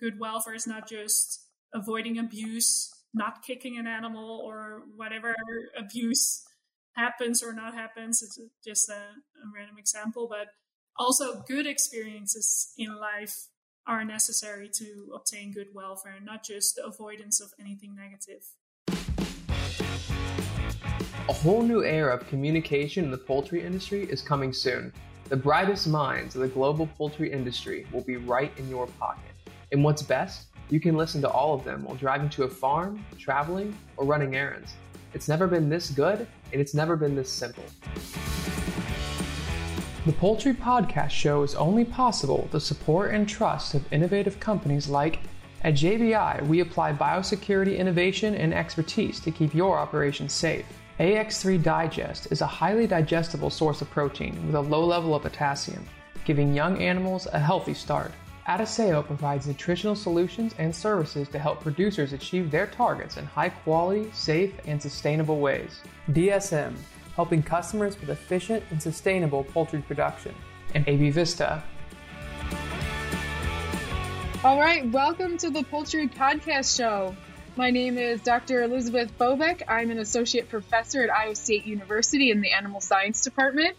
good welfare is not just avoiding abuse, not kicking an animal, or whatever abuse happens or not happens. It's just a, a random example, but also good experiences in life are necessary to obtain good welfare, not just the avoidance of anything negative. A whole new era of communication in the poultry industry is coming soon. The brightest minds of the global poultry industry will be right in your pocket. And what's best? You can listen to all of them while driving to a farm, traveling, or running errands. It's never been this good, and it's never been this simple. The Poultry Podcast Show is only possible with the support and trust of innovative companies like at JBI, we apply biosecurity innovation and expertise to keep your operations safe. AX3 Digest is a highly digestible source of protein with a low level of potassium, giving young animals a healthy start. Adisseo provides nutritional solutions and services to help producers achieve their targets in high quality, safe, and sustainable ways. DSM, helping customers with efficient and sustainable poultry production. And AB Vista. All right, welcome to the Poultry Podcast Show. My name is Dr. Elizabeth Bobeck. I'm an associate professor at Iowa State University in the Animal Science Department.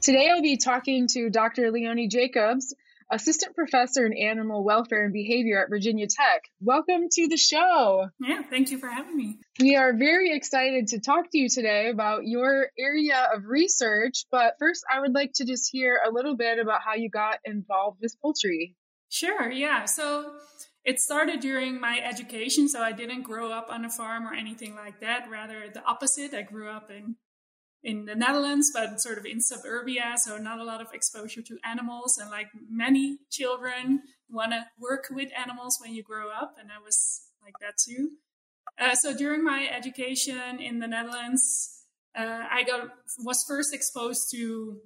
Today I'll be talking to Dr. Leonie Jacobs, assistant professor in animal welfare and behavior at Virginia Tech. Welcome to the show. Yeah, thank you for having me. We are very excited to talk to you today about your area of research. But first, I would like to just hear a little bit about how you got involved with poultry. Sure, yeah. So it started during my education. So I didn't grow up on a farm or anything like that. Rather, the opposite. I grew up in in the Netherlands, but sort of in suburbia, so not a lot of exposure to animals. And like many children, want to work with animals when you grow up, and I was like that too. Uh, so during my education in the Netherlands, uh, I got was first exposed to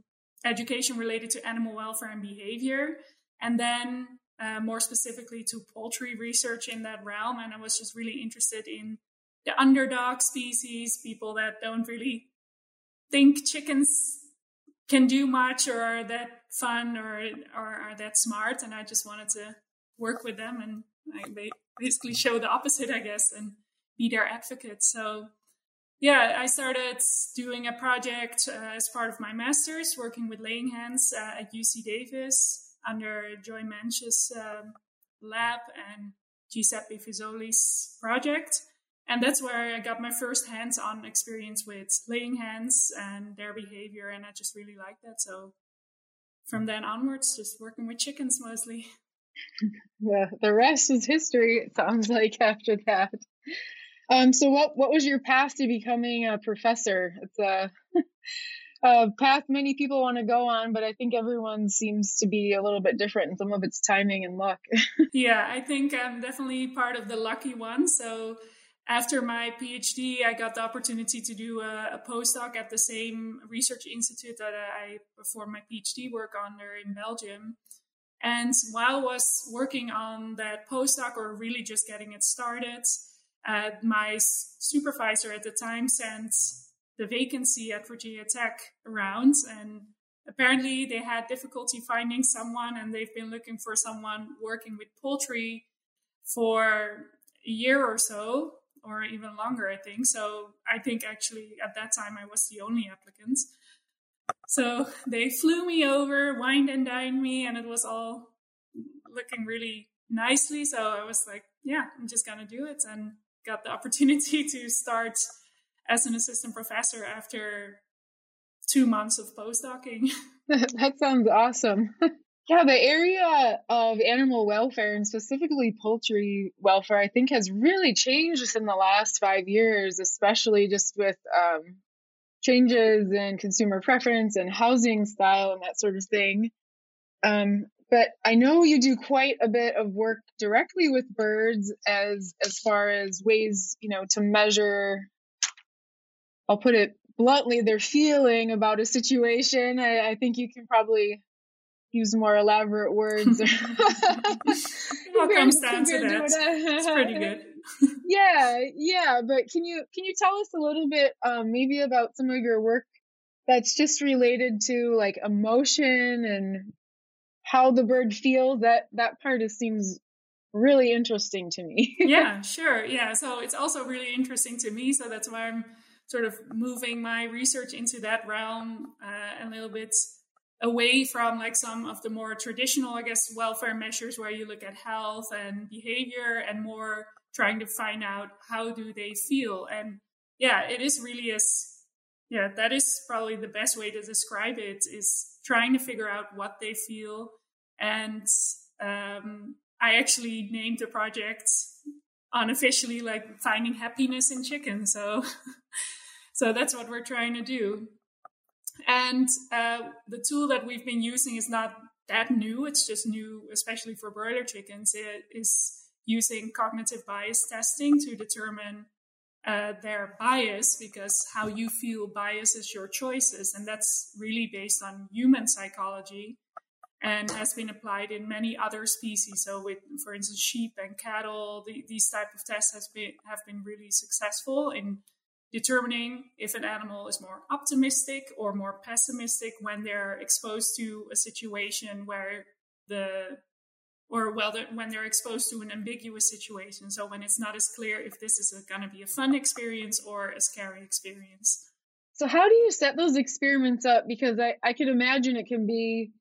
education related to animal welfare and behavior, and then uh, more specifically to poultry research in that realm. And I was just really interested in the underdog species, people that don't really think chickens can do much or are that fun or, or are that smart. And I just wanted to work with them and I basically show the opposite, I guess, and be their advocate. So yeah, I started doing a project uh, as part of my master's, working with laying hens uh, at UC Davis under Joy Mench's um, lab and Giuseppe Vezzoli's project. And that's where I got my first hands on experience with laying hens and their behavior. And I just really liked that. So from then onwards, just working with chickens mostly. Yeah, the rest is history, it sounds like, after that. Um, so what, what was your path to becoming a professor? It's a, a path many people want to go on, but I think everyone seems to be a little bit different and some of it's timing and luck. yeah, I think I'm definitely part of the lucky one. So after my PhD, I got the opportunity to do a, a, postdoc at the same research institute that I performed my PhD work under in Belgium. And while I was working on that postdoc, or really just getting it started, uh, my supervisor at the time sent the vacancy at Virginia Tech around, and apparently they had difficulty finding someone, and they've been looking for someone working with poultry for a year or so or even longer, I think. So I think actually at that time I was the only applicant. So they flew me over, wined and dined me, and it was all looking really nicely. So I was like, yeah, I'm just going to do it and got the opportunity to start as an assistant professor after two months of postdocing. that sounds awesome. Yeah, the area of animal welfare and specifically poultry welfare, I think, has really changed in the last five years, especially just with um, changes in consumer preference and housing style and that sort of thing. Um, but I know you do quite a bit of work directly with birds as as far as ways, you know, to measure. I'll put it bluntly, their feeling about a situation. I, I think you can probably use more elaborate words. What comes down to that. It's pretty good. yeah, yeah. But can you can you tell us a little bit, um, maybe about some of your work that's just related to like emotion and how the bird feels? That that part is, seems really interesting to me. yeah, sure. Yeah. So it's also really interesting to me. So that's why I'm sort of moving my research into that realm uh, a little bit away from like some of the more traditional, I guess, welfare measures where you look at health and behavior and more trying to find out how do they feel. And yeah, it is really as yeah, that is probably the best way to describe it is trying to figure out what they feel. And um, I actually named the project unofficially like finding happiness in chicken. So, so that's what we're trying to do. And uh, the tool that we've been using is not that new. It's just new, especially for broiler chickens. It is using cognitive bias testing to determine uh, their bias because how you feel biases your choices. And that's really based on human psychology and has been applied in many other species. So, with, for instance, sheep and cattle, the, these type of tests has been have been really successful in determining if an animal is more optimistic or more pessimistic when they're exposed to a situation where the or well when they're exposed to an ambiguous situation. So when it's not as clear if this is going to be a fun experience or a scary experience. So how do you set those experiments up? Because i, I could imagine it can be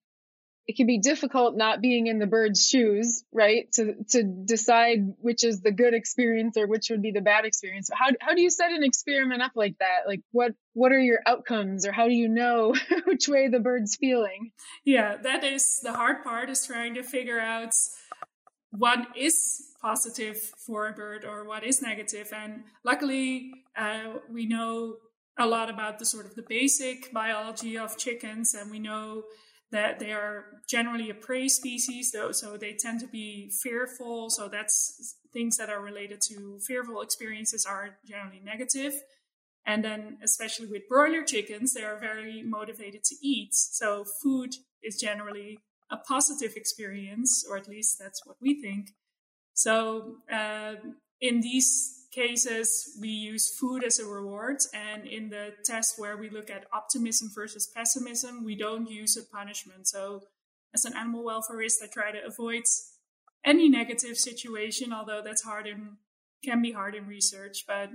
it can be difficult not being in the bird's shoes, right? To to decide which is the good experience or which would be the bad experience. How how do you set an experiment up like that? Like what what are your outcomes or how do you know which way the bird's feeling? Yeah, that is the hard part is trying to figure out what is positive for a bird or what is negative. And luckily, uh, we know a lot about the sort of the basic biology of chickens, and we know that they are generally a prey species, though, so they tend to be fearful. So that's things that are related to fearful experiences are generally negative. And then, especially with broiler chickens, they are very motivated to eat. So food is generally a positive experience, or at least that's what we think. So uh, in these cases, we use food as a reward. And in the test where we look at optimism versus pessimism, we don't use a punishment. So, as an animal welfareist, I try to avoid any negative situation, although that's hard and can be hard in research. But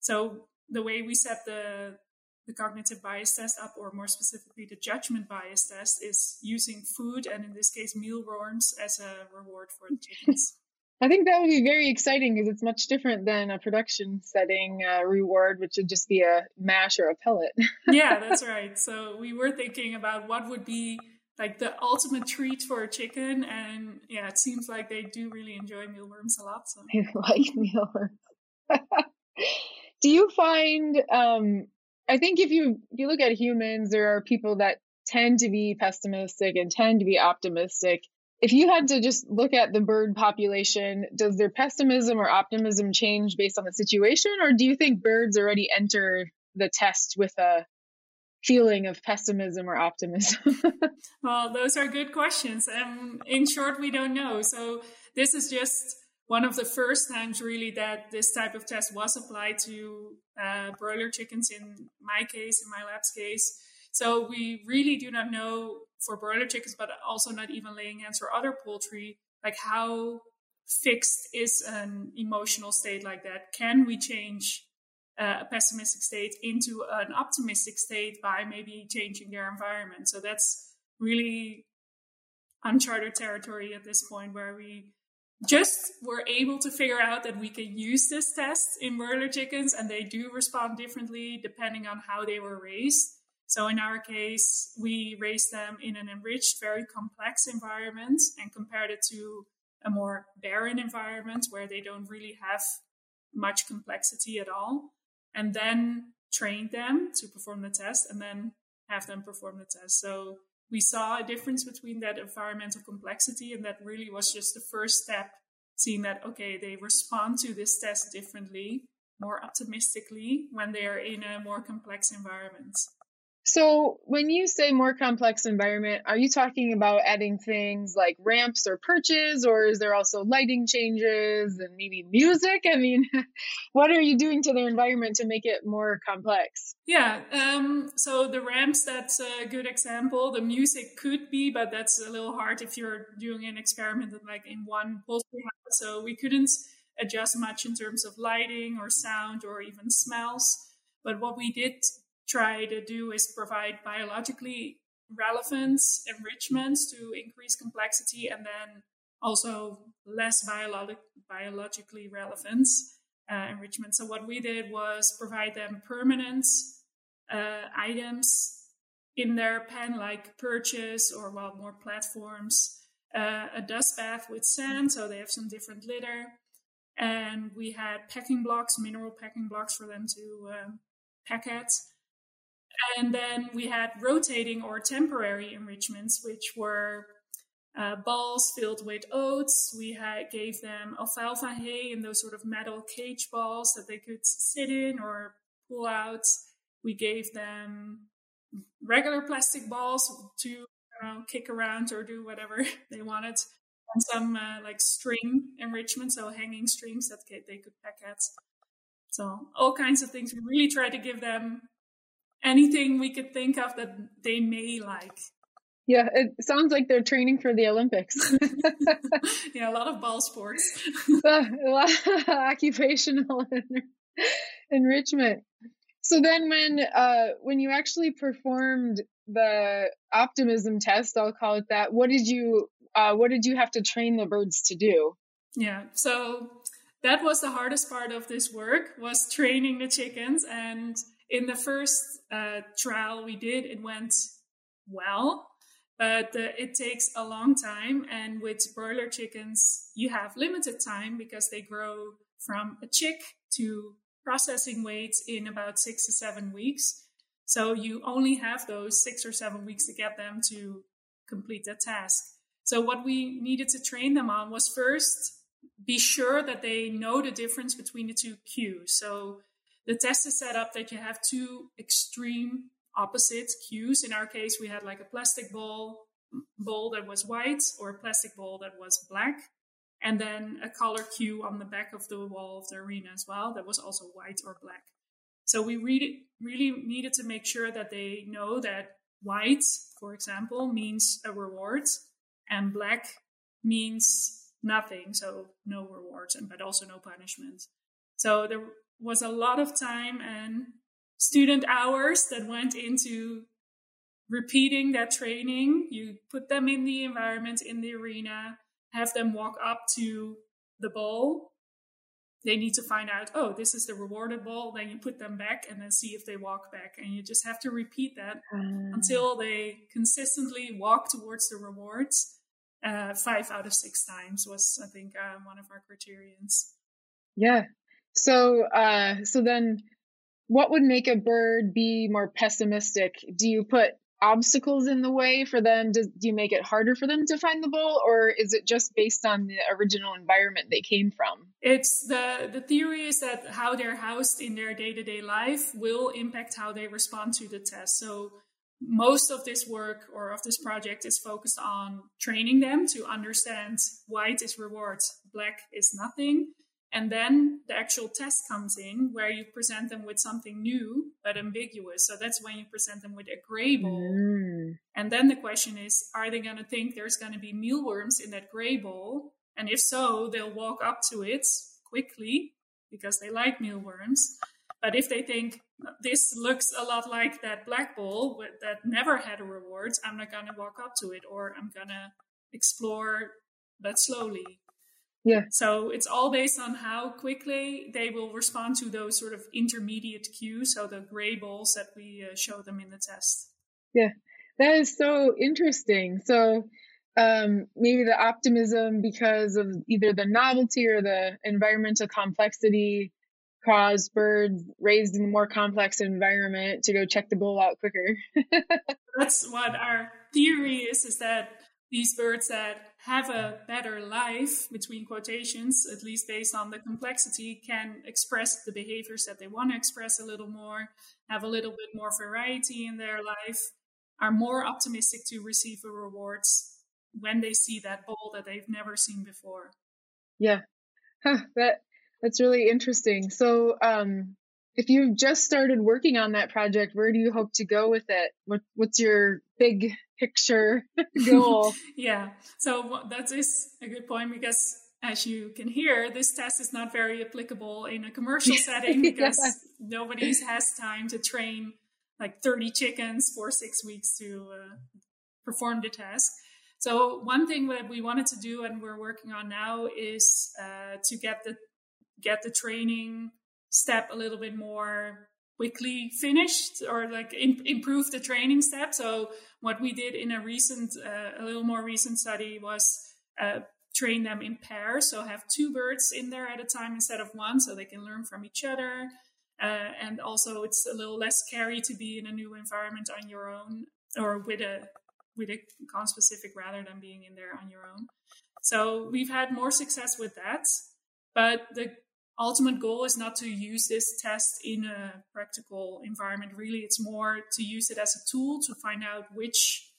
so the way we set the the cognitive bias test up, or more specifically, the judgment bias test, is using food and in this case, mealworms as a reward for the chickens. I think that would be very exciting because it's much different than a production setting uh, reward, which would just be a mash or a pellet. yeah, that's right. So we were thinking about what would be like the ultimate treat for a chicken, and yeah, it seems like they do really enjoy mealworms a lot. So I like mealworms. do you find? Um, I think if you if you look at humans, there are people that tend to be pessimistic and tend to be optimistic if you had to just look at the bird population, does their pessimism or optimism change based on the situation, or do you think birds already enter the test with a feeling of pessimism or optimism? well, those are good questions. And in short, we don't know. So this is just one of the first times really that this type of test was applied to uh, broiler chickens in my case, in my lab's case. So we really do not know for broiler chickens, but also not even laying hens or other poultry, like how fixed is an emotional state like that? Can we change uh, a pessimistic state into an optimistic state by maybe changing their environment? So that's really uncharted territory at this point where we just were able to figure out that we can use this test in broiler chickens and they do respond differently depending on how they were raised. So in our case, we raised them in an enriched, very complex environment and compared it to a more barren environment where they don't really have much complexity at all. And then trained them to perform the test and then have them perform the test. So we saw a difference between that environmental complexity and that really was just the first step seeing that okay they respond to this test differently more optimistically when they are in a more complex environment So, when you say more complex environment, are you talking about adding things like ramps or perches, or is there also lighting changes and maybe music? I mean, what are you doing to the environment to make it more complex? Yeah, um, so the ramps, that's a good example. The music could be, but that's a little hard if you're doing an experiment like in one poultry house. So, we couldn't adjust much in terms of lighting or sound or even smells. But what we did try to do is provide biologically relevant enrichments to increase complexity and then also less biologic, biologically relevant uh, enrichment. So what we did was provide them permanent uh, items in their pen, like perches or well more platforms, uh, a dust bath with sand, so they have some different litter, and we had packing blocks, mineral packing blocks for them to um, peck at. And then we had rotating or temporary enrichments, which were uh, balls filled with oats. We had, gave them alfalfa hay in those sort of metal cage balls that they could sit in or pull out. We gave them regular plastic balls to know, kick around or do whatever they wanted. And some uh, like string enrichment, so hanging strings that they could peck at. So all kinds of things. We really try to give them anything we could think of that they may like. Yeah, it sounds like they're training for the Olympics. yeah, a lot of ball sports. a lot of occupational enrichment. So then, when uh, when you actually performed the optimism test, I'll call it that. What did you uh, what did you have to train the birds to do? Yeah, so that was the hardest part of this work was training the chickens and in the first uh, trial we did, it went well, but uh, it takes a long time. And with broiler chickens, you have limited time because they grow from a chick to processing weights in about six to seven weeks. So you only have those six or seven weeks to get them to complete the task. So what we needed to train them on was first be sure that they know the difference between the two cues. So the test is set up that you have two extreme opposite cues. In our case, we had like a plastic ball bowl that was white or a plastic ball that was black, and then a color cue on the back of the wall of the arena as well that was also white or black. So we really really needed to make sure that they know that white, for example, means a reward, and black means nothing, so no rewards, and but also no punishment. So there was a lot of time and student hours that went into repeating that training. You put them in the environment, in the arena, have them walk up to the ball. They need to find out, oh, this is the rewarded ball. Then you put them back and then see if they walk back. And you just have to repeat that mm. until they consistently walk towards the rewards. Uh, five out of six times was, I think, uh, one of our criterions. Yeah, so, uh, so then what would make a bird be more pessimistic? Do you put obstacles in the way for them? Do, do you make it harder for them to find the bowl, or is it just based on the original environment they came from? It's the the theory is that how they're housed in their day to day life will impact how they respond to the test. So most of this work or of this project is focused on training them to understand white is reward, black is nothing, and then the actual test comes in where you present them with something new but ambiguous. So that's when you present them with a gray bowl. Mm. And then the question is are they going to think there's going to be mealworms in that gray bowl? And if so, they'll walk up to it quickly because they like mealworms. But if they think this looks a lot like that black bowl that never had a reward, I'm not going to walk up to it or I'm going to explore but slowly. Yeah. So it's all based on how quickly they will respond to those sort of intermediate cues, so the gray balls that we uh, show them in the test. Yeah, that is so interesting. So um, maybe the optimism because of either the novelty or the environmental complexity caused birds raised in a more complex environment to go check the bowl out quicker. That's what our theory is: is that these birds that have a better life between quotations at least based on the complexity can express the behaviors that they want to express a little more have a little bit more variety in their life are more optimistic to receive the rewards when they see that ball that they've never seen before. Yeah. Huh, that that's really interesting. So um if you've just started working on that project where do you hope to go with it? What, what's your big picture goal. yeah. So that is a good point because as you can hear, this test is not very applicable in a commercial setting because yeah. nobody has time to train like 30 chickens for six weeks to uh, perform the task. So one thing that we wanted to do and we're working on now is uh, to get the get the training step a little bit more quickly finished or like improve the training step. So what we did in a recent, uh, a little more recent study was uh, train them in pairs. So have two birds in there at a time instead of one, so they can learn from each other. Uh, and also, it's a little less scary to be in a new environment on your own or with a with a conspecific rather than being in there on your own. So we've had more success with that. But the ultimate goal is not to use this test in a practical environment. Really, it's more to use it as a tool to find out which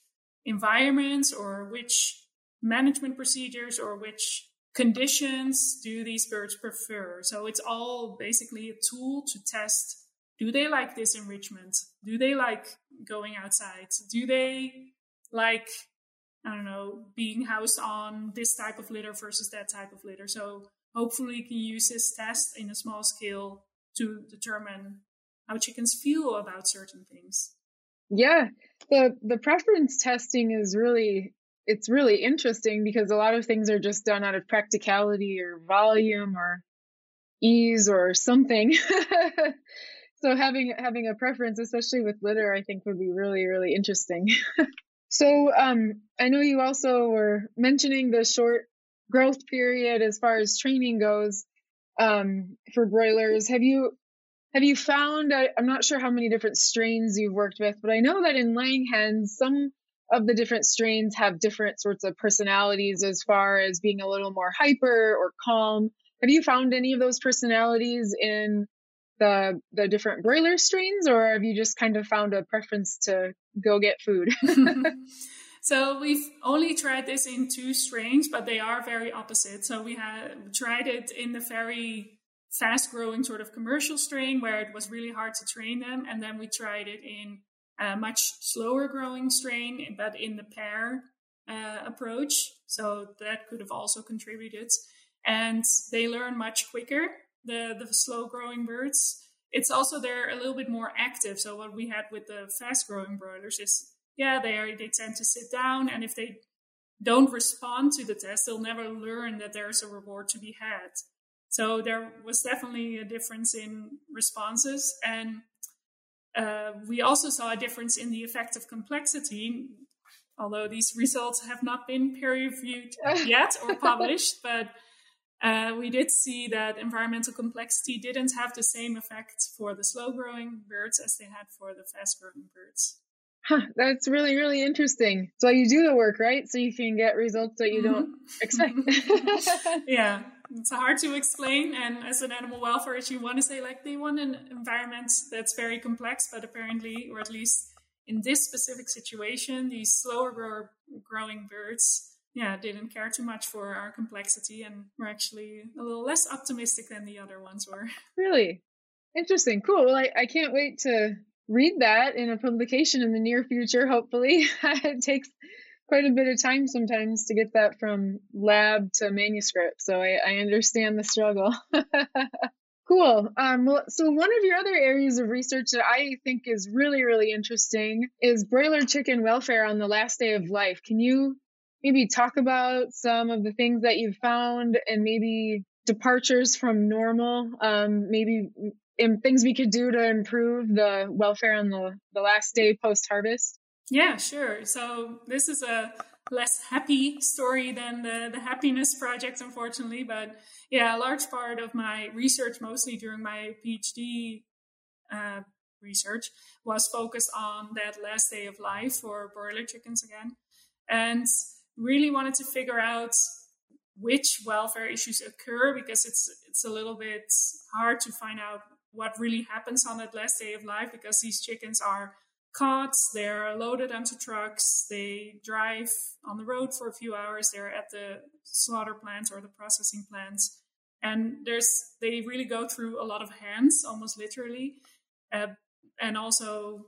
environments or which management procedures or which conditions do these birds prefer. So it's all basically a tool to test do they like this enrichment? Do they like going outside? Do they like I don't know, being housed on this type of litter versus that type of litter. So hopefully you can use this test in a small scale to determine how chickens feel about certain things. Yeah, the the preference testing is really it's really interesting because a lot of things are just done out of practicality or volume or ease or something. so having having a preference, especially with litter, I think would be really really interesting. so um, I know you also were mentioning the short growth period as far as training goes um, for broilers. Have you have you found? I, I'm not sure how many different strains you've worked with, but I know that in laying hens, some of the different strains have different sorts of personalities as far as being a little more hyper or calm. Have you found any of those personalities in the the different broiler strains, or have you just kind of found a preference to go get food? So we've only tried this in two strains, but they are very opposite. So we had tried it in the very fast growing sort of commercial strain where it was really hard to train them. And then we tried it in a much slower growing strain, but in the pair uh, approach. So that could have also contributed. And they learn much quicker, the, the slow growing birds. It's also they're a little bit more active. So what we had with the fast growing broilers is yeah, they are, they tend to sit down, and if they don't respond to the test, they'll never learn that there's a reward to be had. So there was definitely a difference in responses, and uh, we also saw a difference in the effect of complexity. Although these results have not been peer reviewed yet or published, but uh, we did see that environmental complexity didn't have the same effect for the slow growing birds as they had for the fast growing birds. Huh, that's really, really interesting. So you do the work, right? So you can get results that you mm-hmm. don't expect. yeah, it's hard to explain. And as an animal welfare, you want to say like they want an environment that's very complex, but apparently, or at least in this specific situation, these slower grower, growing birds, yeah, didn't care too much for our complexity and were actually a little less optimistic than the other ones were. Really interesting. Cool. Well, I, I can't wait to read that in a publication in the near future, hopefully. it takes quite a bit of time sometimes to get that from lab to manuscript. So I, I understand the struggle. cool. Um, well, so one of your other areas of research that I think is really, really interesting is broiler chicken welfare on the last day of life. Can you maybe talk about some of the things that you've found and maybe departures from normal um, maybe things we could do to improve the welfare on the, the last day post harvest? Yeah, sure. So this is a less happy story than the, the happiness project, unfortunately. But yeah, a large part of my research, mostly during my PhD uh, research, was focused on that last day of life for broiler chickens again. And really wanted to figure out which welfare issues occur because it's it's a little bit hard to find out what really happens on that last day of life because these chickens are caught, they're loaded onto trucks, they drive on the road for a few hours, they're at the slaughter plants or the processing plants. And there's they really go through a lot of hands, almost literally, uh, and also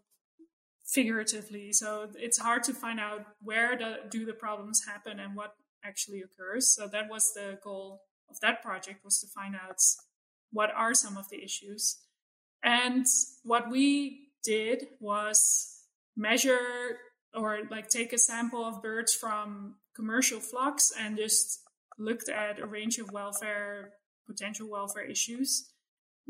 figuratively. So it's hard to find out where the, do the problems happen and what actually occurs. So that was the goal of that project was to find out what are some of the issues. And what we did was measure or like take a sample of birds from commercial flocks and just looked at a range of welfare potential welfare issues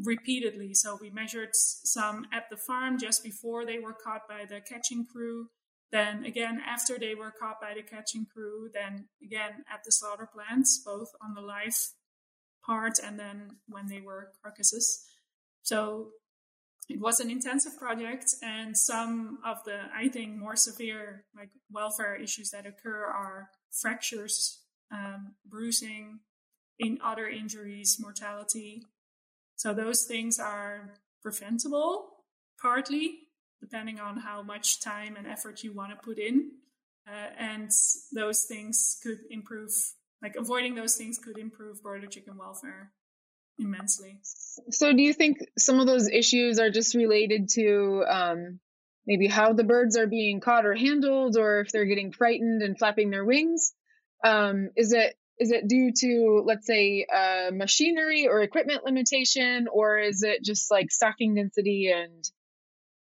repeatedly. So we measured some at the farm just before they were caught by the catching crew, then again after they were caught by the catching crew, then again at the slaughter plants, both on the live part and then when they were carcasses. So it was an intensive project and some of the i think more severe like welfare issues that occur are fractures um, bruising in other injuries mortality so those things are preventable partly depending on how much time and effort you want to put in uh, and those things could improve like avoiding those things could improve broiler chicken welfare immensely. So, do you think some of those issues are just related to um, maybe how the birds are being caught or handled, or if they're getting frightened and flapping their wings? Um, is it is it due to let's say uh, machinery or equipment limitation, or is it just like stocking density and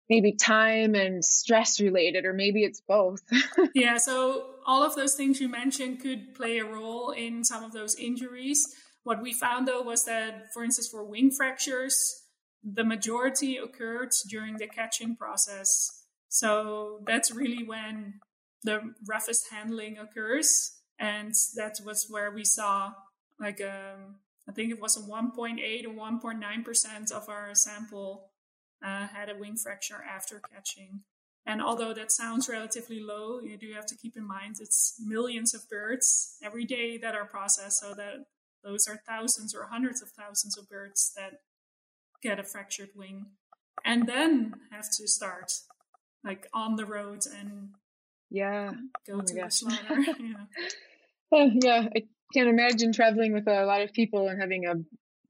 maybe time and stress related, or maybe it's both? yeah, so all of those things you mentioned could play a role in some of those injuries. What we found though was that, for instance, for wing fractures, the majority occurred during the catching process. So that's really when the roughest handling occurs. And that was where we saw like um, I think it was a 1.8 or 1.9% of our sample uh, had a wing fracture after catching. And although that sounds relatively low, you do have to keep in mind it's millions of birds every day that are processed. So that those are thousands or hundreds of thousands of birds that get a fractured wing and then have to start like on the road and yeah go oh to the slaughter. yeah. Oh, yeah, I can't imagine traveling with a lot of people and having a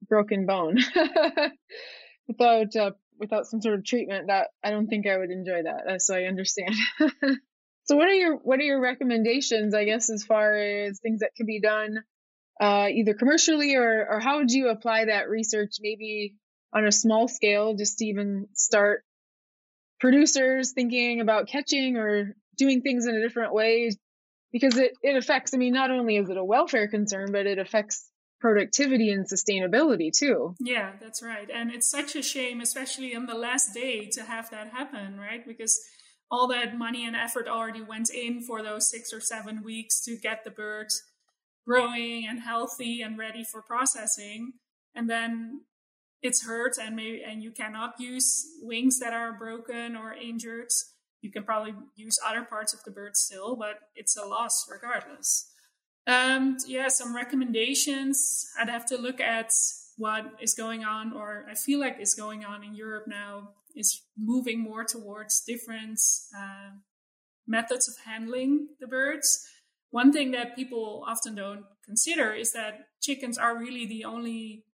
broken bone without uh, without some sort of treatment. That I don't think I would enjoy that. So I understand. so what are your what are your recommendations? I guess as far as things that could be done uh, either commercially or, or how would you apply that research maybe on a small scale just to even start producers thinking about catching or doing things in a different way because it, it affects i mean not only is it a welfare concern but it affects productivity and sustainability too. Yeah that's right. And it's such a shame especially on the last day to have that happen right? Because all that money and effort already went in for those six or seven weeks to get the birds growing and healthy and ready for processing. And then it's hurt and maybe and you cannot use wings that are broken or injured. You can probably use other parts of the bird still but it's a loss regardless um yeah some recommendations i'd have to look at what is going on or i feel like is going on in europe now is moving more towards different uh, methods of handling the birds one thing that people often don't consider is that chickens are really the only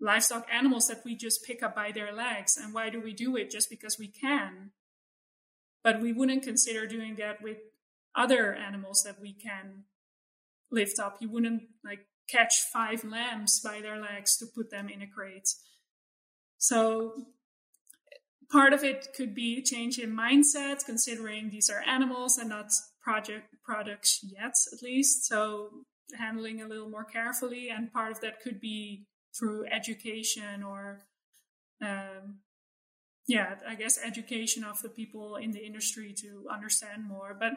livestock animals that we just pick up by their legs. And why do we do it? Just because we can. But we wouldn't consider doing that with other animals that we can lift up. You wouldn't like catch five lambs by their legs to put them in a crate. So part of it could be change in mindset, considering these are animals and not project products yet, at least. So handling a little more carefully, and part of that could be through education or, um, yeah, I guess education of the people in the industry to understand more. But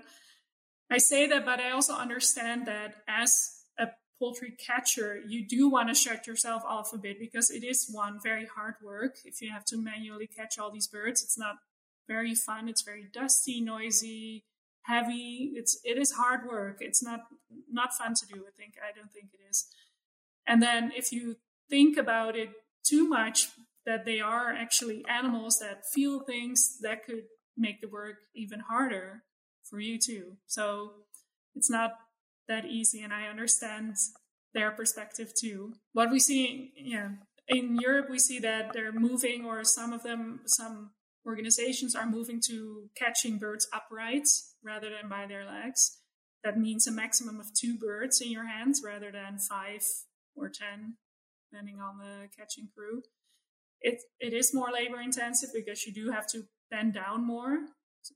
I say that, but I also understand that as a poultry catcher, you do want to shut yourself off a bit because it is one very hard work. If you have to manually catch all these birds, it's not very fun. It's very dusty, noisy, heavy. It's it is hard work. It's not not fun to do. I think I don't think it is. And then if you think about it too much, that they are actually animals that feel things that could make the work even harder for you too. So it's not that easy, and I understand their perspective too. What we see, yeah, in Europe, we see that they're moving, or some of them, some organizations are moving to catching birds upright rather than by their legs. That means a maximum of two birds in your hands rather than five or ten, depending on the catching crew. It it is more labor intensive because you do have to bend down more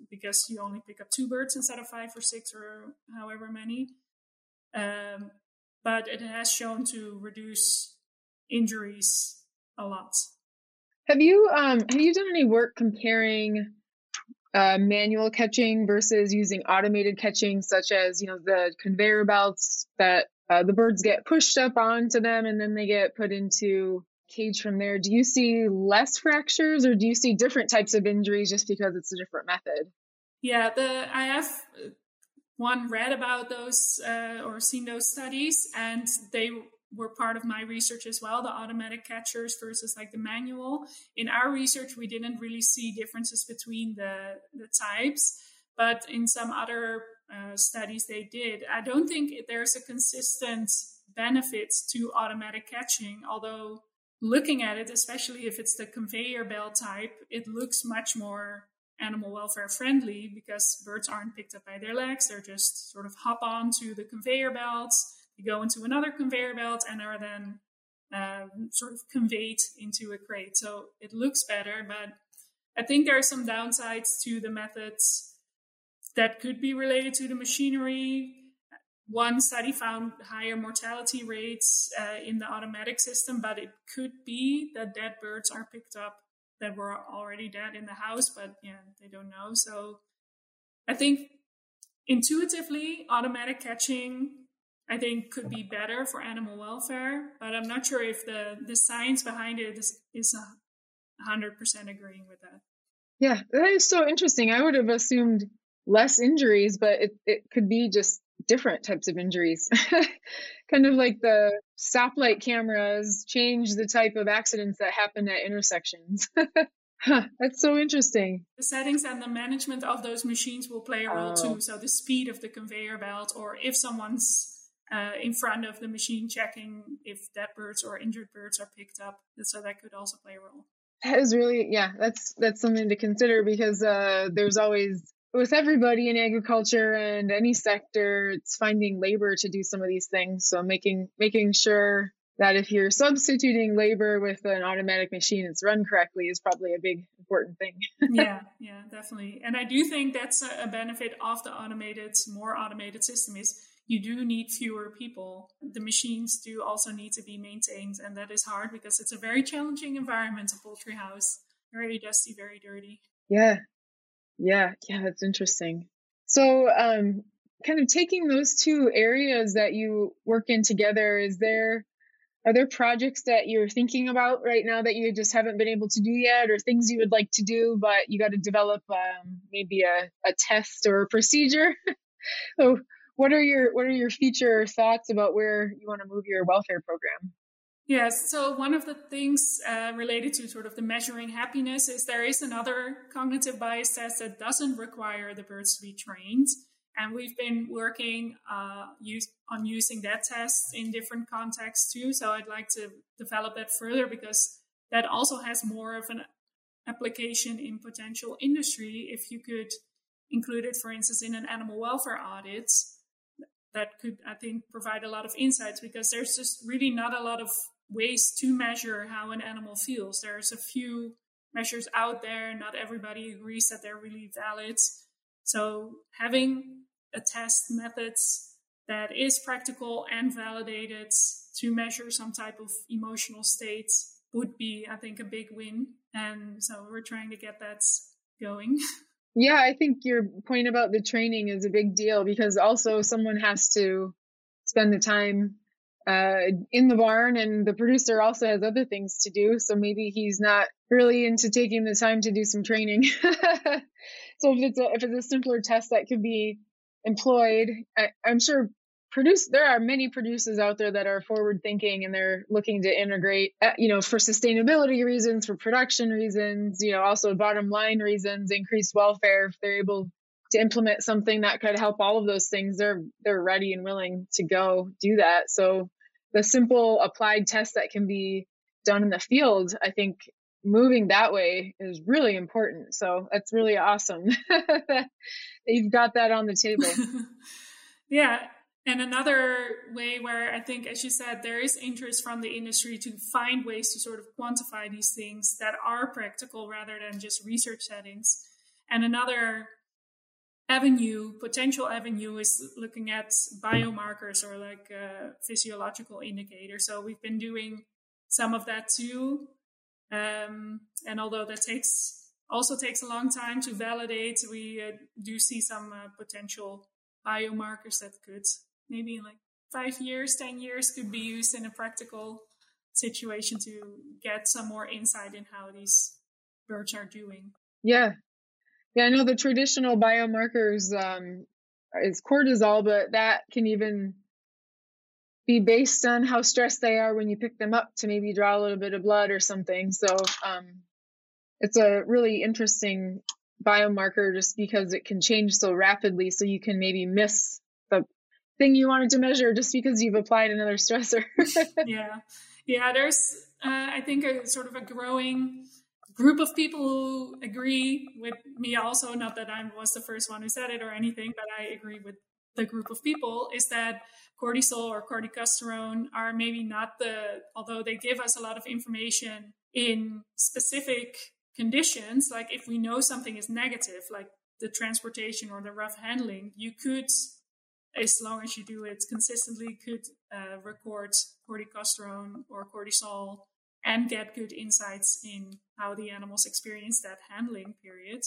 because you only pick up two birds instead of five or six or however many. Um, but it has shown to reduce injuries a lot. Have you um, have you done any work comparing uh, manual catching versus using automated catching, such as you know the conveyor belts that uh, the birds get pushed up onto them and then they get put into cage from there? Do you see less fractures or do you see different types of injuries just because it's a different method? Yeah, the I have one read about those uh, or seen those studies, and they were part of my research as well the automatic catchers versus like the manual in our research we didn't really see differences between the the types but in some other uh, studies they did i don't think there's a consistent benefit to automatic catching although looking at it especially if it's the conveyor belt type it looks much more animal welfare friendly because birds aren't picked up by their legs. They're just sort of hop onto the conveyor belts, they go into another conveyor belt, and are then um, sort of conveyed into a crate. So it looks better, but I think there are some downsides to the methods that could be related to the machinery. One study found higher mortality rates uh, in the automatic system, but it could be that dead birds are picked up that were already dead in the house, but yeah, they don't know. So I think intuitively, automatic catching, I think, could be better for animal welfare, but I'm not sure if the, the science behind it is, is 100% agreeing with that. Yeah, that is so interesting. I would have assumed less injuries, but it, it could be just different types of injuries. kind of like the stoplight cameras change the type of accidents that happen at intersections. huh, that's so interesting. The settings and the management of those machines will play a role oh. too. So the speed of the conveyor belt, or if someone's uh, in front of the machine checking if dead birds or injured birds are picked up, so that could also play a role. That is really, yeah, that's that's something to consider because uh, there's always with everybody in agriculture and any sector, it's finding labor to do some of these things. So making making sure that if you're substituting labor with an automatic machine, it's run correctly is probably a big important thing. yeah, yeah, definitely. And I do think that's a benefit of the automated, more automated system is you do need fewer people. The machines do also need to be maintained, and that is hard because it's a very challenging environment, a poultry house. Very dusty, very dirty. Yeah, yeah, yeah, that's interesting. So, um, kind of taking those two areas that you work in together, is there are there projects that you're thinking about right now that you just haven't been able to do yet, or things you would like to do but you got to develop um, maybe a, a test or a procedure? so, what are your what are your future thoughts about where you want to move your welfare program? Yes. So one of the things uh, related to sort of the measuring happiness is there is another cognitive bias test that doesn't require the birds to be trained. And we've been working uh, use, on using that test in different contexts too. So I'd like to develop that further because that also has more of an application in potential industry. If you could include it, for instance, in an animal welfare audit, that could, I think, provide a lot of insights because there's just really not a lot of ways to measure how an animal feels. There's a few measures out there, not everybody agrees that they're really valid. So having a test methods that is practical and validated to measure some type of emotional state would be, I think, a big win. And so we're trying to get that going. Yeah, I think your point about the training is a big deal because also someone has to spend the time uh, in the barn and the producer also has other things to do so maybe he's not really into taking the time to do some training. So if it's a if it's a simpler test that could be employed, I, I'm sure produce there are many producers out there that are forward thinking and they're looking to integrate uh, you know for sustainability reasons for production reasons you know also bottom line reasons increased welfare if they're able to implement something that could help all of those things they're they're ready and willing to go do that. So the simple applied test that can be done in the field i think moving that way is really important. So that's really awesome that you've got that on the table. Yeah and another way where I think, as you said, there is interest from the industry to find ways to sort of quantify these things that are practical rather than just research settings. And another avenue, potential avenue, is looking at biomarkers or like uh, physiological indicators. So we've been doing some of that too. Um, and although that takes also takes a long time to validate, we uh, do see some uh, potential biomarkers that could maybe in like five years, 10 years could be used in a practical situation to get some more insight in how these birds are doing. Yeah. Yeah, I know the traditional biomarkers um, is cortisol, but that can even be based on how stressed they are when you pick them up to maybe draw a little bit of blood or something. So um, it's a really interesting biomarker just because it can change so rapidly. So you can maybe miss the thing you wanted to measure just because you've applied another stressor. yeah. Yeah. There's, uh, I think, a sort of a growing group of people who agree with me also, not that I was the first one who said it or anything, but I agree with the group of people is that cortisol or corticosterone are maybe not the, although they give us a lot of information in specific conditions, like if we know something is negative, like the transportation or the rough handling, you could as long as you do it consistently, could uh, record corticosterone or cortisol and get good insights in how the animals experience that handling period.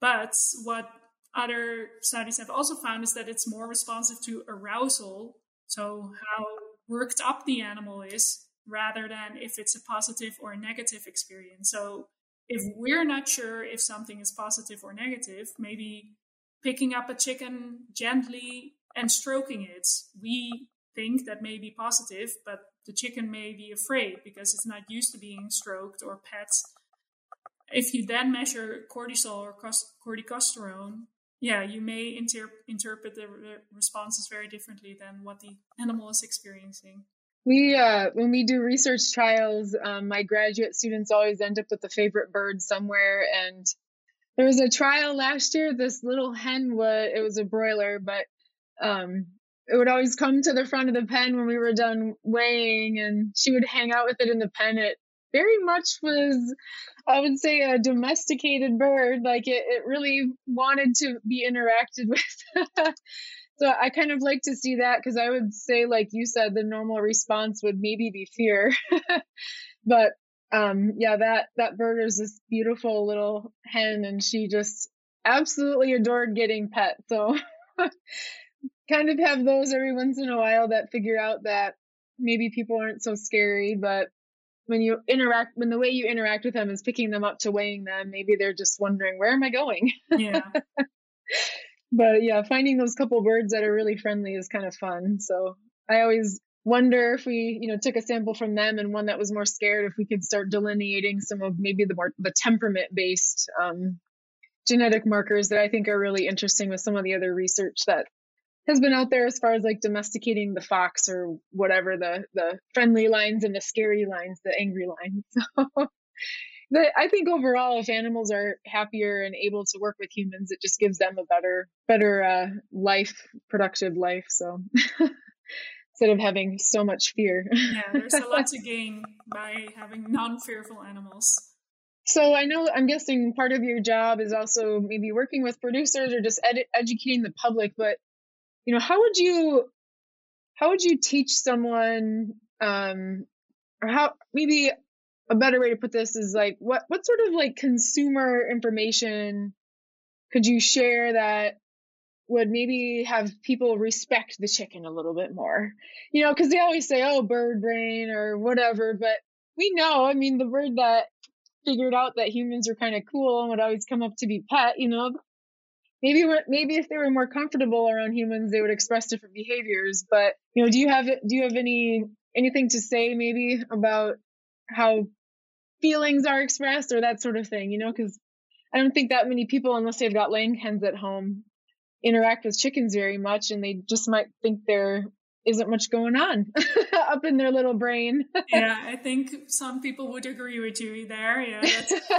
But what other studies have also found is that it's more responsive to arousal, so how worked up the animal is, rather than if it's a positive or a negative experience. So if we're not sure if something is positive or negative, maybe picking up a chicken gently and stroking it. We think that may be positive, but the chicken may be afraid because it's not used to being stroked or pet. If you then measure cortisol or corticosterone, yeah, you may inter- interpret the re- responses very differently than what the animal is experiencing. We, uh, when we do research trials, um, my graduate students always end up with a favorite bird somewhere, and there was a trial last year. This little hen was it was a broiler, but um, it would always come to the front of the pen when we were done weighing, and she would hang out with it in the pen. It very much was, I would say, a domesticated bird. Like it, it really wanted to be interacted with. so I kind of like to see that because I would say, like you said, the normal response would maybe be fear. but um yeah that that bird is this beautiful little hen and she just absolutely adored getting pet so kind of have those every once in a while that figure out that maybe people aren't so scary but when you interact when the way you interact with them is picking them up to weighing them maybe they're just wondering where am i going? Yeah. But yeah finding those couple birds that are really friendly is kind of fun. So i always wonder if we you know took a sample from them and one that was more scared if we could start delineating some of maybe the more the temperament based um, genetic markers that i think are really interesting with some of the other research that has been out there as far as like domesticating the fox or whatever the the friendly lines and the scary lines the angry lines so I think overall, if animals are happier and able to work with humans, it just gives them a better, better uh, life, productive life. So instead of having so much fear. yeah, there's a lot to gain by having non-fearful animals. So I know I'm guessing part of your job is also maybe working with producers or just ed- educating the public. But you know, how would you how would you teach someone, um, or how maybe a better way to put this is like what what sort of like consumer information could you share that would maybe have people respect the chicken a little bit more. You know, because they always say, oh, bird brain or whatever, but we know, I mean, the bird that figured out that humans are kind of cool and would always come up to be pet, you know, maybe maybe if they were more comfortable around humans, they would express different behaviors. But you know, do you have do you have any anything to say maybe about how feelings are expressed or that sort of thing? You know, because I don't think that many people, unless they've got laying hens at home, interact with chickens very much, and they just might think there isn't much going on up in their little brain. yeah, I think some people would agree with you there. Yeah,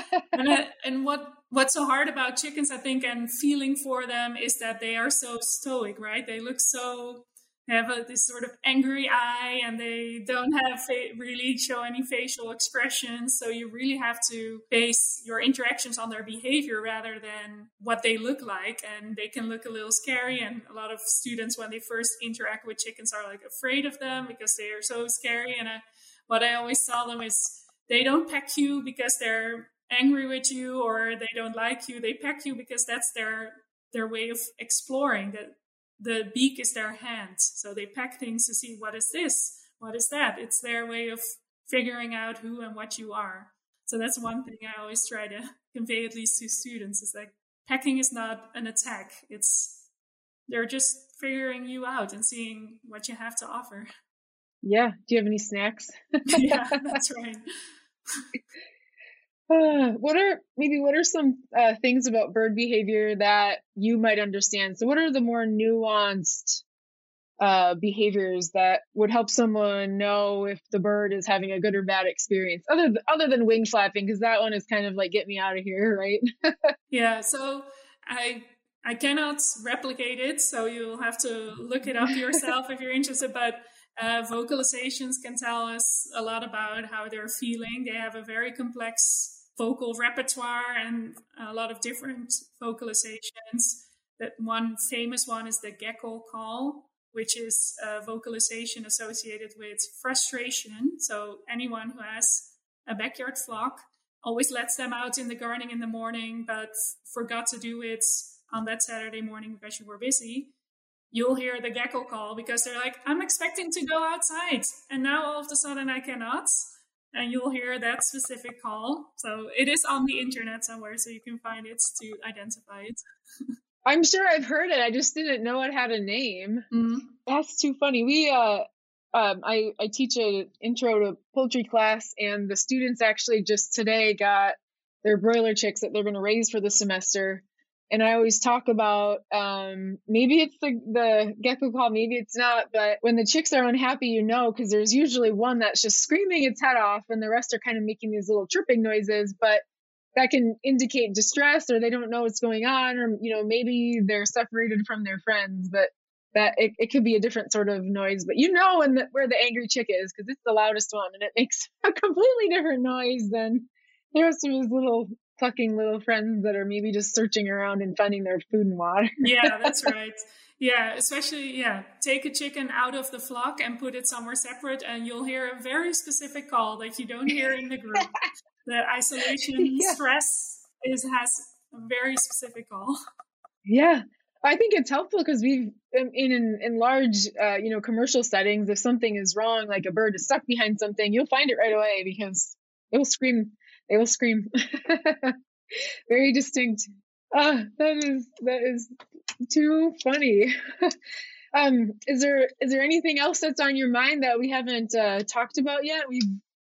and, uh, and what what's so hard about chickens, I think, and feeling for them is that they are so stoic, right? They look so they have a, this sort of angry eye and they don't have fa- really show any facial expressions so you really have to base your interactions on their behavior rather than what they look like and they can look a little scary and a lot of students when they first interact with chickens are like afraid of them because they are so scary and uh, what i always tell them is they don't peck you because they're angry with you or they don't like you. They peck you because that's their their way of exploring. That the beak is their hand, so they peck things to see what is this, what is that. It's their way of figuring out who and what you are. So that's one thing I always try to convey at least to students is like pecking is not an attack. It's they're just figuring you out and seeing what you have to offer. Yeah. Do you have any snacks? yeah, that's right. What are maybe what are some uh, things about bird behavior that you might understand? So, what are the more nuanced uh, behaviors that would help someone know if the bird is having a good or bad experience, other th- other than wing flapping? Because that one is kind of like get me out of here, right? yeah. So I I cannot replicate it, so you'll have to look it up yourself if you're interested. But uh, vocalizations can tell us a lot about how they're feeling. They have a very complex vocal repertoire and a lot of different vocalizations. That one famous one is the gakel call, which is a vocalization associated with frustration. So anyone who has a backyard flock always lets them out in the garden in the morning, but forgot to do it on that Saturday morning because you were busy. You'll hear the gakel call because they're like, I'm expecting to go outside. And now all of a sudden I cannot and you'll hear that specific call. So it is on the internet somewhere, so you can find it to identify it. I'm sure I've heard it. I just didn't know it had a name. Mm-hmm. That's too funny. We uh um, I, I teach a intro to poultry class and the students actually just today got their broiler chicks that they're going to raise for the semester and I always talk about um, maybe it's the, the gakel call, maybe it's not, but when the chicks are unhappy, you know, because there's usually one that's just screaming its head off, and the rest are kind of making these little chirping noises, but that can indicate distress or they don't know what's going on, or you know, maybe they're separated from their friends, but that it, it could be a different sort of noise. But you know when the, where the angry chick is because it's the loudest one, and it makes a completely different noise than the rest of his little plucking little friends that are maybe just searching around and finding their food and water. yeah, that's right. Yeah, especially yeah, take a chicken out of the flock and put it somewhere separate, and you'll hear a very specific call that you don't hear in the group. the isolation yeah. stress is has a very specific call. Yeah, I think it's helpful because we've in in, in large uh, you know commercial settings, if something is wrong, like a bird is stuck behind something, you'll find it right away because it will scream they will scream. Very distinct. Ah, that is that is too funny. um, is there is there anything else that's on your mind that we haven't uh, talked about yet? We've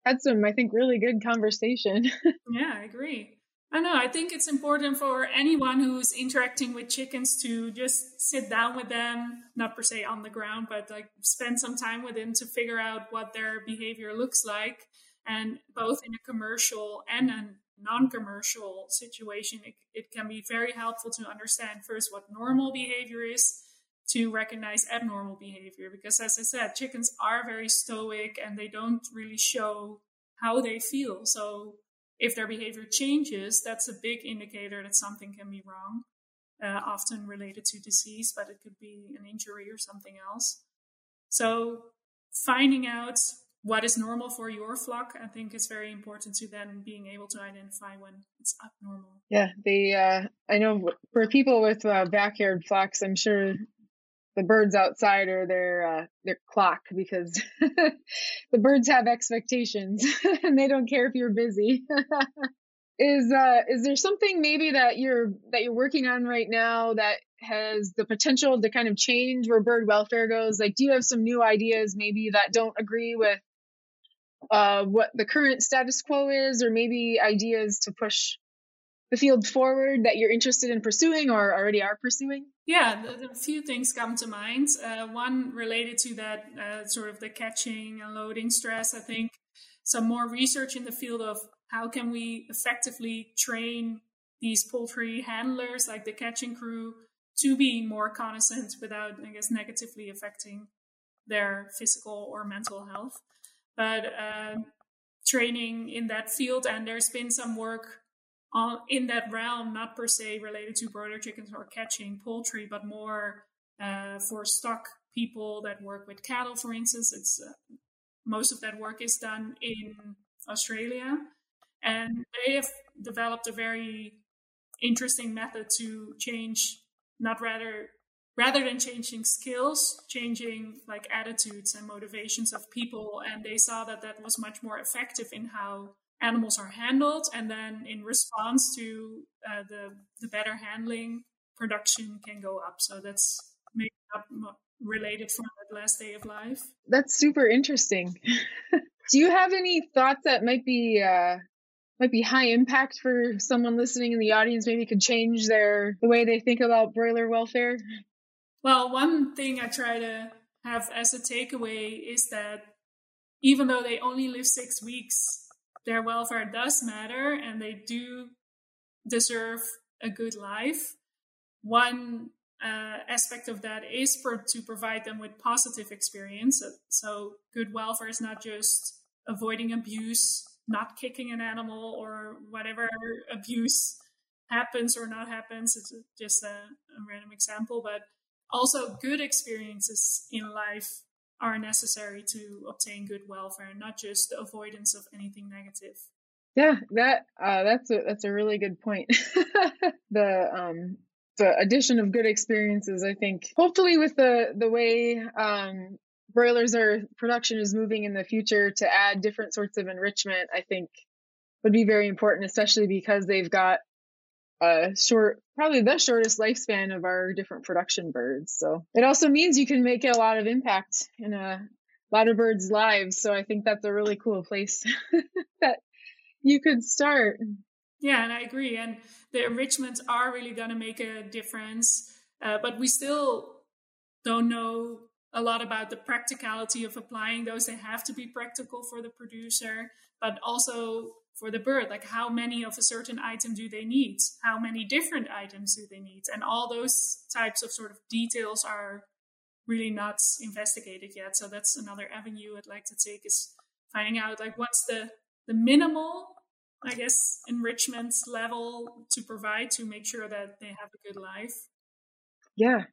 had some, I think, really good conversation. yeah, I agree. I know. I think it's important for anyone who's interacting with chickens to just sit down with them, not per se on the ground, but like spend some time with them to figure out what their behavior looks like and both in a commercial and a non-commercial situation it, it can be very helpful to understand first what normal behavior is to recognize abnormal behavior because as i said chickens are very stoic and they don't really show how they feel. So if their behavior changes that's a big indicator that something can be wrong uh, often related to disease but it could be an injury or something else. So finding out what is normal for your flock, I think is very important to then being able to identify when it's abnormal. Yeah, the uh, I know for people with uh, backyard flocks, I'm sure the birds outside are their uh, their clock because the birds have expectations and they don't care if you're busy. is uh is there something maybe that you're that you're working on right now that has the potential to kind of change where bird welfare goes like do you have some new ideas maybe that don't agree with uh what the current status quo is or maybe ideas to push the field forward that you're interested in pursuing or already are pursuing? Yeah a few things come to mind. Uh, one related to that uh, sort of the catching and loading stress i think some more research in the field of how can we effectively train these poultry handlers like the catching crew to be more connaissant without i guess negatively affecting their physical or mental health but uh, training in that field and there's been some work on, in that realm not per se related to broiler chickens or catching poultry but more uh, for stock people that work with cattle for instance. It's uh, most of that work is done in australia. And they have developed a very interesting method to change, not rather rather than changing skills, changing like attitudes and motivations of people. And they saw that that was much more effective in how animals are handled. And then in response to uh, the, the better handling, production can go up. So that's maybe related from that last day of life. That's super interesting. Do you have any thoughts that might be uh, might be high impact for someone listening in the audience maybe could change their the way they think about broiler welfare well one thing i try to have as a takeaway is that even though they only live six weeks their welfare does matter and they do deserve a good life one uh, aspect of that is to provide them with positive experience so good welfare is not just avoiding abuse not kicking an animal or whatever abuse happens or not happens. It's just a, a random example, but also good experiences in life are necessary to obtain good welfare, not just the avoidance of anything negative. Yeah, that uh, that's a that's a really good point. the um the addition of good experiences, I think, hopefully with the the way um broilers are production is moving in the future to add different sorts of enrichment, I think would be very important, especially because they've got a short, probably the shortest lifespan of our different production birds. So it also means you can make a lot of impact in a lot of birds' lives. So I think that's a really cool place that you could start. Yeah, and I agree. And the enrichments are really going to make a difference. Uh, but we still don't know a lot about the practicality of applying those. They have to be practical for the producer, but also for the bird. Like, how many of a certain item do they need? How many different items do they need? And all those types of sort of details are really not investigated yet. So that's another avenue I'd like to take is finding out like what's the the minimal I guess enrichment level to provide to make sure that they have a good life. Yeah,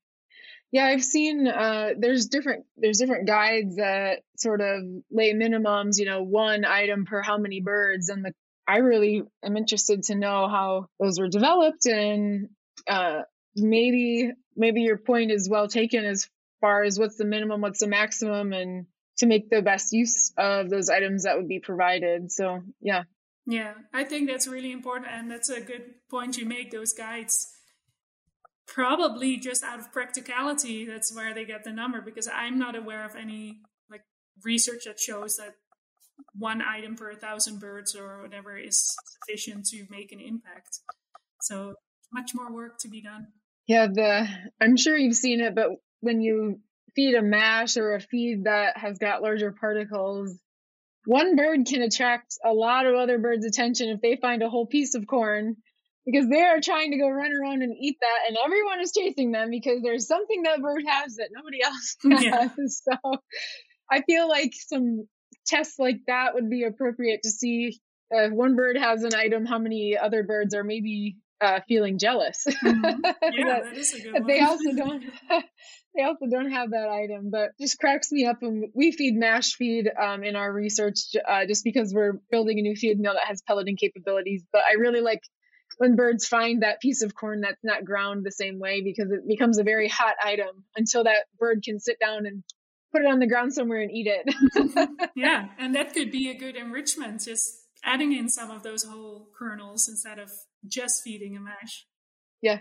yeah, I've seen uh, there's different there's different guides that sort of lay minimums, you know, one item per how many birds, and the I really am interested to know how those were developed, and uh, maybe maybe your point is well taken as far as what's the minimum, what's the maximum, and to make the best use of those items that would be provided. So yeah. Yeah, I think that's really important, and that's a good point you make. Those guides probably just out of practicality that's where they get the number because i'm not aware of any like research that shows that one item per thousand birds or whatever is sufficient to make an impact. So much more work to be done. Yeah the i'm sure you've seen it but when you feed a mash or a feed that has got larger particles one bird can attract a lot of other birds attention if they find a whole piece of corn because they are trying to go run around and eat that, and everyone is chasing them because there's something that bird has that nobody else has. Yeah. So I feel like some tests like that would be appropriate to see if one bird has an item, how many other birds are maybe uh, feeling jealous. Mm-hmm. Yeah, that is a good one. They also don't. they also don't have that item, but just cracks me up. And we feed mash feed um, in our research uh, just because we're building a new feed mill that has pelleting capabilities. But I really like when birds find that piece of corn that's not ground the same way because it becomes a very hot item until that bird can sit down and put it on the ground somewhere and eat it. yeah, and that could be a good enrichment. Just adding in some of those whole kernels instead of just feeding a mash. Yeah.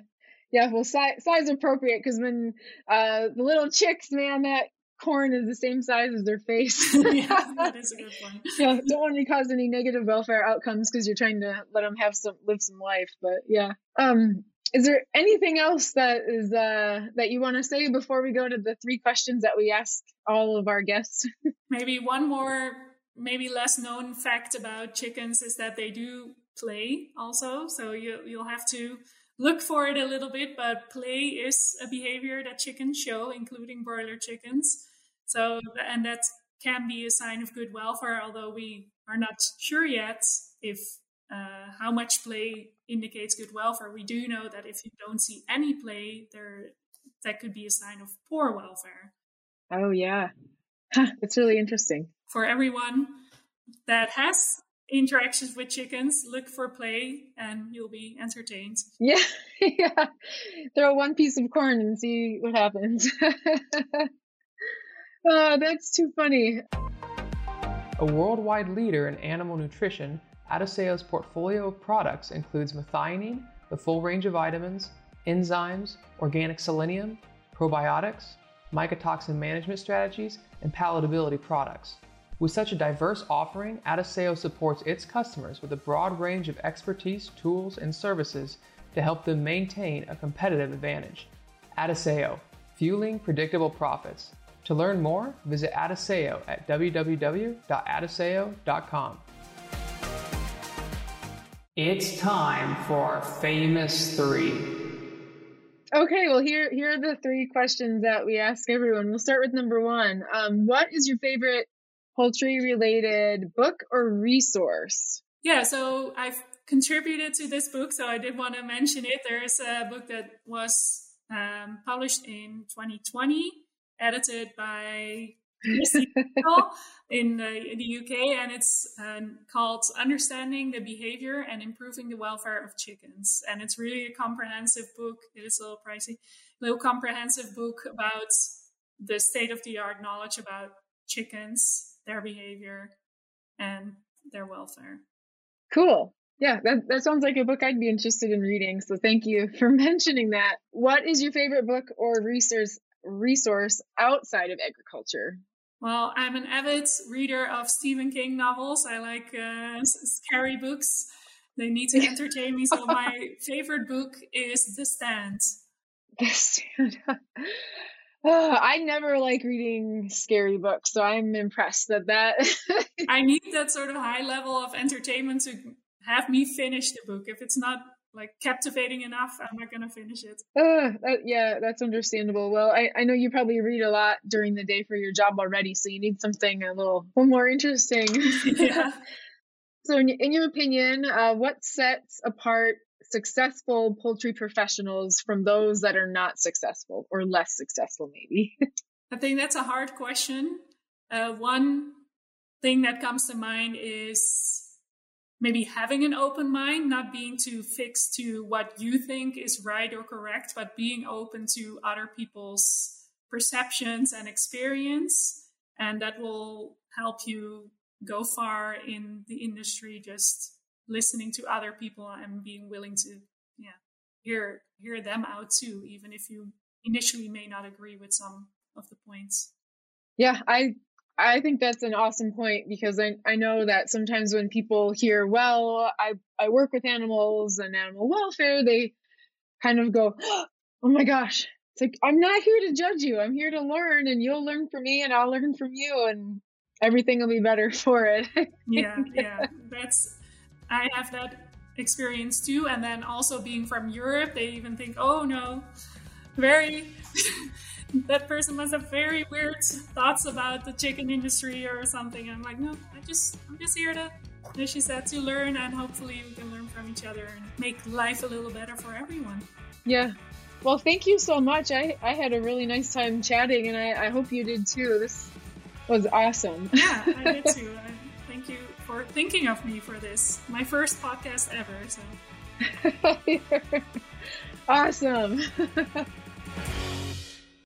Yeah, well, size, size appropriate because when uh, the little chicks, man, that corn is the same size as their face. yeah, that is a good point. yeah, don't want to cause any negative welfare outcomes because you're trying to let them have some live some life. But yeah, um, is there anything else that is uh, that you want to say before we go to the three questions that we ask all of our guests? maybe one more, maybe less known fact about chickens is that they do play also. So you you'll have to look for it a little bit, but play is a behavior that chickens show, including broiler chickens. So, and that can be a sign of good welfare, although we are not sure yet if uh, how much play indicates good welfare. We do know that if you don't see any play, there that could be a sign of poor welfare. Oh yeah, huh, it's really interesting. For everyone that has interactions with chickens, look for play, and you'll be entertained. Yeah, yeah. Throw one piece of corn and see what happens. oh, that's too funny. A worldwide leader in animal nutrition, Adisseo's portfolio of products includes methionine, the full range of vitamins, enzymes, organic selenium, probiotics, mycotoxin management strategies, and palatability products. With such a diverse offering, Adisseo supports its customers with a broad range of expertise, tools, and services to help them maintain a competitive advantage. Adisseo, fueling predictable profits. To learn more, visit Adisseo at www.adisseo.com. It's time for our Famous 3. Okay, well here here are the three questions that we ask everyone. We'll start with number one. Um, what is your favorite poultry related book or resource? Yeah, so I've contributed to this book, so I did want to mention it. There is a book that was um, published in 2020, edited by in, the, in the UK, and it's um, called Understanding the Behavior and Improving the Welfare of Chickens. And it's really a comprehensive book. It is a little pricey, a little comprehensive book about the state of the art knowledge about chickens their behavior and their welfare. Cool. Yeah, that, that sounds like a book I'd be interested in reading. So thank you for mentioning that. What is your favorite book or resource resource outside of agriculture? Well, I'm an avid reader of Stephen King novels. I like uh, scary books. They need to entertain me. So my favorite book is The Stand. The Stand. Oh, I never like reading scary books, so I'm impressed that that. I need that sort of high level of entertainment to have me finish the book. If it's not like captivating enough, I'm not gonna finish it. Uh, that, yeah, that's understandable. Well, I, I know you probably read a lot during the day for your job already, so you need something a little, little more interesting. yeah. so, in, in your opinion, uh, what sets apart successful poultry professionals from those that are not successful or less successful, maybe? I think that's a hard question. Uh, one thing that comes to mind is maybe having an open mind, not being too fixed to what you think is right or correct, but being open to other people's perceptions and experience. And that will help you go far in the industry just listening to other people and being willing to yeah hear hear them out too even if you initially may not agree with some of the points. Yeah i i think that's an awesome point because i i know that sometimes when people hear well i i work with animals and animal welfare they kind of go oh my gosh. It's like i'm not here to judge you. I'm here to learn and you'll learn from me and i'll learn from you and everything will be better for it. Yeah yeah that's I have that experience too. And then also being from Europe, they even think, oh no, very, that person must have very weird thoughts about the chicken industry or something. I'm like, no, I just, I'm just here to, as she said, to learn and hopefully we can learn from each other and make life a little better for everyone. Yeah. Well, thank you so much. I, I had a really nice time chatting and I, I hope you did too. This was awesome. Yeah, I did too. I, thank you for thinking of me for this. My first podcast ever. So awesome.